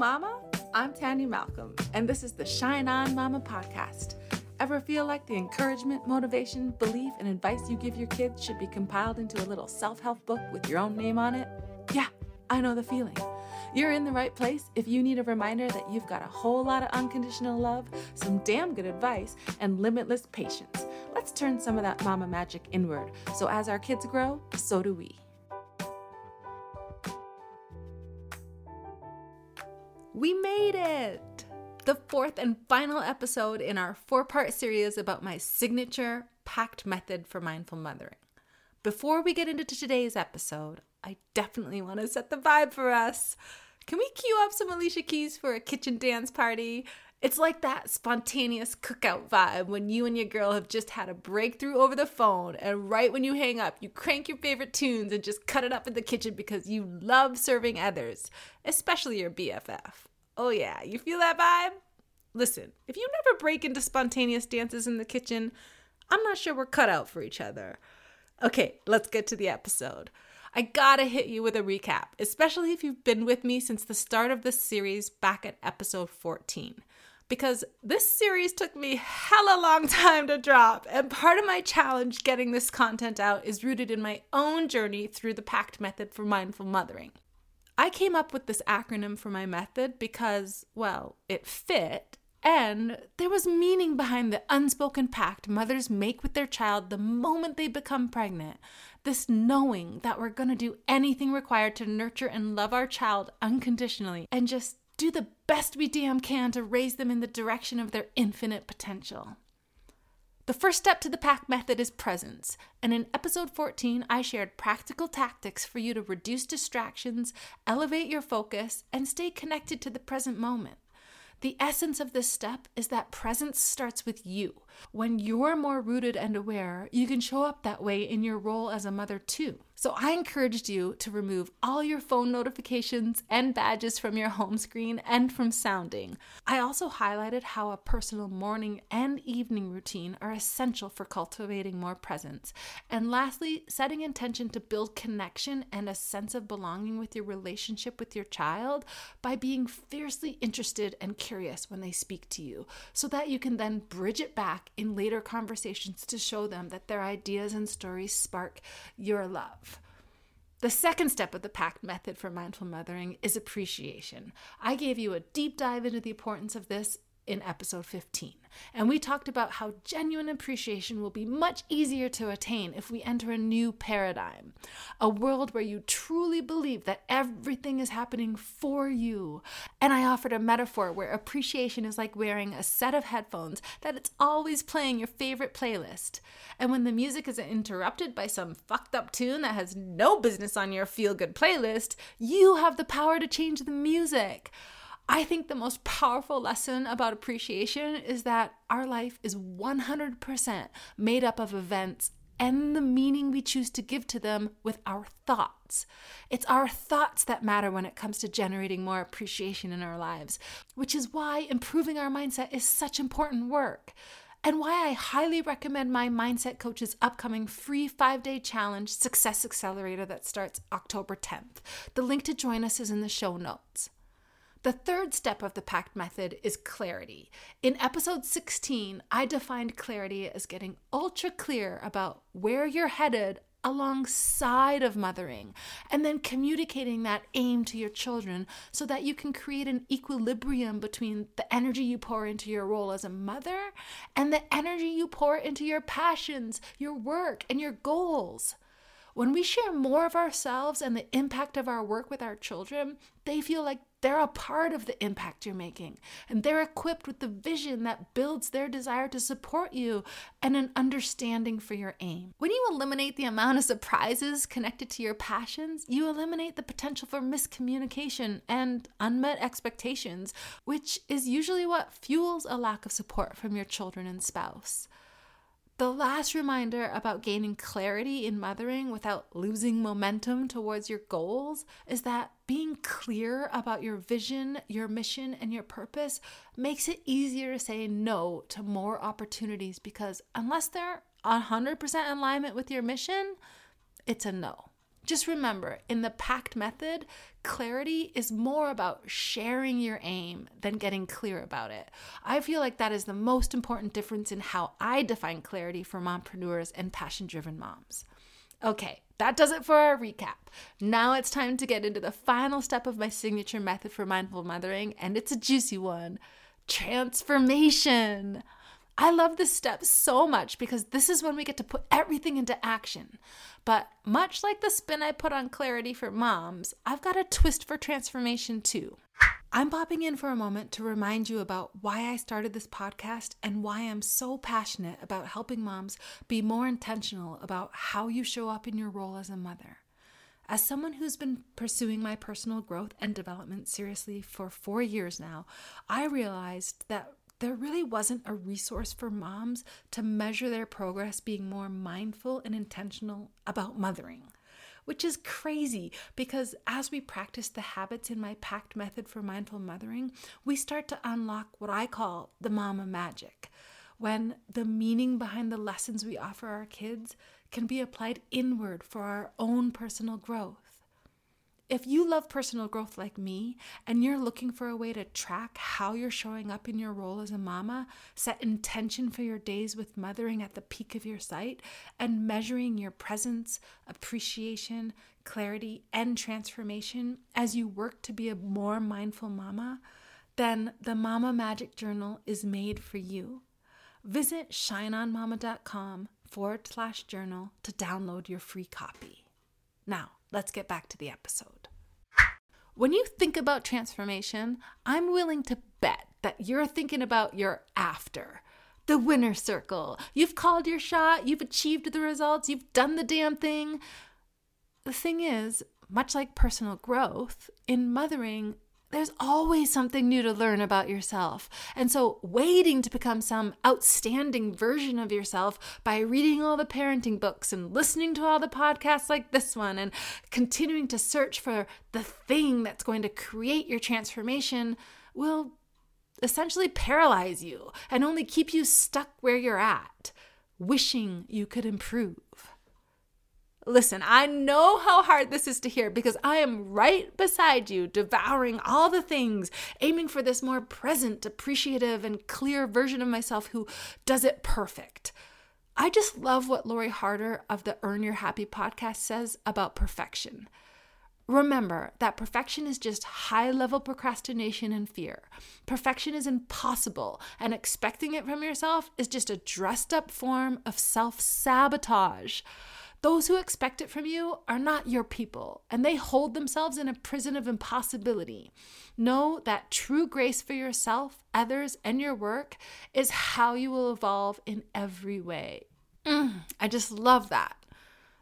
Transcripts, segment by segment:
Mama. I'm Tanya Malcolm, and this is the Shine On Mama podcast. Ever feel like the encouragement, motivation, belief, and advice you give your kids should be compiled into a little self help book with your own name on it? Yeah, I know the feeling. You're in the right place if you need a reminder that you've got a whole lot of unconditional love, some damn good advice, and limitless patience. Let's turn some of that mama magic inward so as our kids grow, so do we. We made it! The fourth and final episode in our four part series about my signature PACT method for mindful mothering. Before we get into today's episode, I definitely want to set the vibe for us. Can we cue up some Alicia Keys for a kitchen dance party? It's like that spontaneous cookout vibe when you and your girl have just had a breakthrough over the phone, and right when you hang up, you crank your favorite tunes and just cut it up in the kitchen because you love serving others, especially your BFF. Oh, yeah, you feel that vibe? Listen, if you never break into spontaneous dances in the kitchen, I'm not sure we're cut out for each other. Okay, let's get to the episode. I gotta hit you with a recap, especially if you've been with me since the start of this series back at episode 14. Because this series took me hella long time to drop, and part of my challenge getting this content out is rooted in my own journey through the PACT method for mindful mothering. I came up with this acronym for my method because, well, it fit and there was meaning behind the unspoken pact mothers make with their child the moment they become pregnant. This knowing that we're going to do anything required to nurture and love our child unconditionally and just do the best we damn can to raise them in the direction of their infinite potential. The first step to the PACT method is presence, and in episode 14, I shared practical tactics for you to reduce distractions, elevate your focus, and stay connected to the present moment. The essence of this step is that presence starts with you. When you're more rooted and aware, you can show up that way in your role as a mother too. So I encouraged you to remove all your phone notifications and badges from your home screen and from sounding. I also highlighted how a personal morning and evening routine are essential for cultivating more presence. And lastly, setting intention to build connection and a sense of belonging with your relationship with your child by being fiercely interested and curious when they speak to you, so that you can then bridge it back in later conversations to show them that their ideas and stories spark your love. The second step of the PACT method for mindful mothering is appreciation. I gave you a deep dive into the importance of this in episode 15. And we talked about how genuine appreciation will be much easier to attain if we enter a new paradigm, a world where you truly believe that everything is happening for you. And I offered a metaphor where appreciation is like wearing a set of headphones that it's always playing your favorite playlist. And when the music is interrupted by some fucked up tune that has no business on your feel good playlist, you have the power to change the music. I think the most powerful lesson about appreciation is that our life is 100% made up of events and the meaning we choose to give to them with our thoughts. It's our thoughts that matter when it comes to generating more appreciation in our lives, which is why improving our mindset is such important work. And why I highly recommend my Mindset Coach's upcoming free five day challenge, Success Accelerator, that starts October 10th. The link to join us is in the show notes. The third step of the PACT method is clarity. In episode 16, I defined clarity as getting ultra clear about where you're headed alongside of mothering and then communicating that aim to your children so that you can create an equilibrium between the energy you pour into your role as a mother and the energy you pour into your passions, your work, and your goals. When we share more of ourselves and the impact of our work with our children, they feel like they're a part of the impact you're making, and they're equipped with the vision that builds their desire to support you and an understanding for your aim. When you eliminate the amount of surprises connected to your passions, you eliminate the potential for miscommunication and unmet expectations, which is usually what fuels a lack of support from your children and spouse. The last reminder about gaining clarity in mothering without losing momentum towards your goals is that being clear about your vision, your mission, and your purpose makes it easier to say no to more opportunities because unless they're 100% in alignment with your mission, it's a no. Just remember, in the PACT method, clarity is more about sharing your aim than getting clear about it. I feel like that is the most important difference in how I define clarity for mompreneurs and passion driven moms. Okay, that does it for our recap. Now it's time to get into the final step of my signature method for mindful mothering, and it's a juicy one transformation. I love this step so much because this is when we get to put everything into action. But much like the spin I put on clarity for moms, I've got a twist for transformation too. I'm popping in for a moment to remind you about why I started this podcast and why I'm so passionate about helping moms be more intentional about how you show up in your role as a mother. As someone who's been pursuing my personal growth and development seriously for four years now, I realized that there really wasn't a resource for moms to measure their progress being more mindful and intentional about mothering. Which is crazy because as we practice the habits in my PACT method for mindful mothering, we start to unlock what I call the mama magic. When the meaning behind the lessons we offer our kids can be applied inward for our own personal growth. If you love personal growth like me and you're looking for a way to track how you're showing up in your role as a mama, set intention for your days with mothering at the peak of your sight, and measuring your presence, appreciation, clarity, and transformation as you work to be a more mindful mama, then the Mama Magic Journal is made for you. Visit shineonmama.com forward slash journal to download your free copy. Now, let's get back to the episode. When you think about transformation, I'm willing to bet that you're thinking about your after, the winner circle. You've called your shot, you've achieved the results, you've done the damn thing. The thing is, much like personal growth, in mothering, there's always something new to learn about yourself. And so, waiting to become some outstanding version of yourself by reading all the parenting books and listening to all the podcasts like this one and continuing to search for the thing that's going to create your transformation will essentially paralyze you and only keep you stuck where you're at, wishing you could improve. Listen, I know how hard this is to hear because I am right beside you, devouring all the things, aiming for this more present, appreciative, and clear version of myself who does it perfect. I just love what Lori Harder of the Earn Your Happy podcast says about perfection. Remember that perfection is just high level procrastination and fear. Perfection is impossible, and expecting it from yourself is just a dressed up form of self sabotage. Those who expect it from you are not your people, and they hold themselves in a prison of impossibility. Know that true grace for yourself, others, and your work is how you will evolve in every way. Mm, I just love that.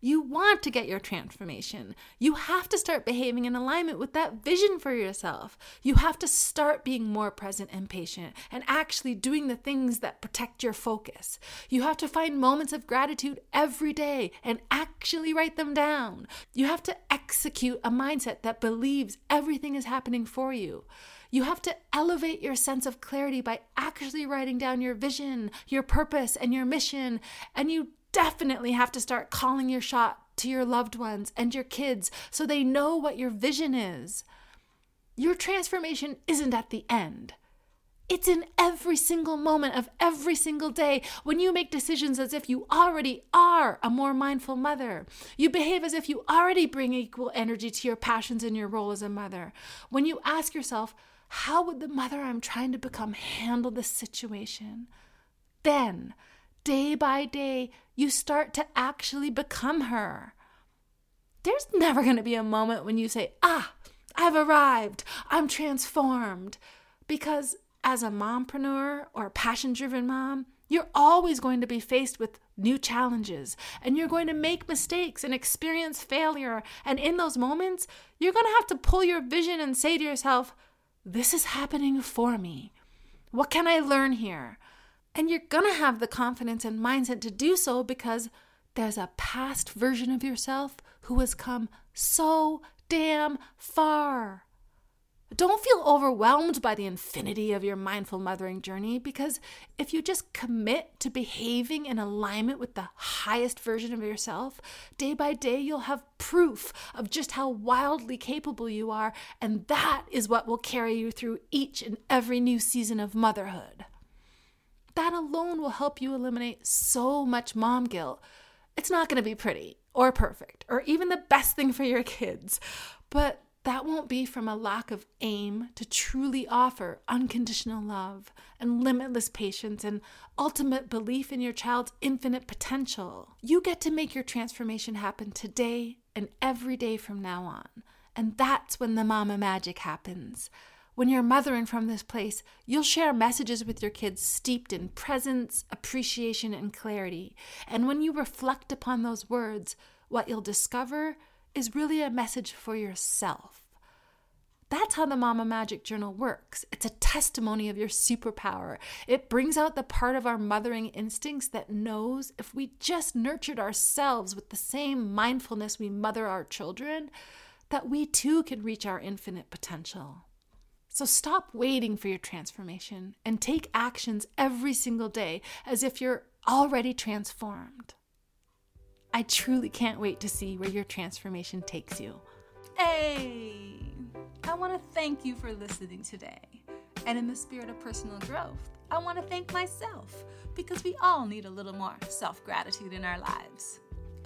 You want to get your transformation. You have to start behaving in alignment with that vision for yourself. You have to start being more present and patient and actually doing the things that protect your focus. You have to find moments of gratitude every day and actually write them down. You have to execute a mindset that believes everything is happening for you. You have to elevate your sense of clarity by actually writing down your vision, your purpose, and your mission. And you definitely have to start calling your shot to your loved ones and your kids so they know what your vision is. Your transformation isn't at the end. It's in every single moment of every single day when you make decisions as if you already are a more mindful mother. You behave as if you already bring equal energy to your passions and your role as a mother. When you ask yourself, how would the mother I'm trying to become handle this situation? Then day by day, you start to actually become her. There's never going to be a moment when you say, Ah, I've arrived, I'm transformed. Because as a mompreneur or a passion driven mom, you're always going to be faced with new challenges and you're going to make mistakes and experience failure. And in those moments, you're going to have to pull your vision and say to yourself, This is happening for me. What can I learn here? And you're going to have the confidence and mindset to do so because there's a past version of yourself who has come so damn far. Don't feel overwhelmed by the infinity of your mindful mothering journey because if you just commit to behaving in alignment with the highest version of yourself, day by day you'll have proof of just how wildly capable you are, and that is what will carry you through each and every new season of motherhood. That alone will help you eliminate so much mom guilt. It's not going to be pretty or perfect or even the best thing for your kids, but that won't be from a lack of aim to truly offer unconditional love and limitless patience and ultimate belief in your child's infinite potential. You get to make your transformation happen today and every day from now on. And that's when the mama magic happens. When you're mothering from this place, you'll share messages with your kids steeped in presence, appreciation, and clarity. And when you reflect upon those words, what you'll discover is really a message for yourself. That's how the Mama Magic Journal works. It's a testimony of your superpower. It brings out the part of our mothering instincts that knows if we just nurtured ourselves with the same mindfulness we mother our children, that we too can reach our infinite potential. So stop waiting for your transformation and take actions every single day as if you're already transformed. I truly can't wait to see where your transformation takes you. Hey! I want to thank you for listening today. And in the spirit of personal growth, I want to thank myself because we all need a little more self gratitude in our lives.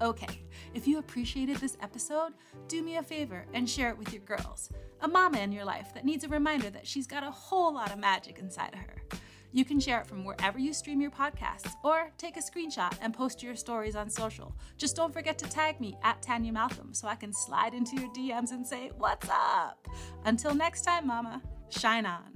Okay, if you appreciated this episode, do me a favor and share it with your girls, a mama in your life that needs a reminder that she's got a whole lot of magic inside of her. You can share it from wherever you stream your podcasts or take a screenshot and post your stories on social. Just don't forget to tag me at Tanya Malcolm so I can slide into your DMs and say, What's up? Until next time, Mama, shine on.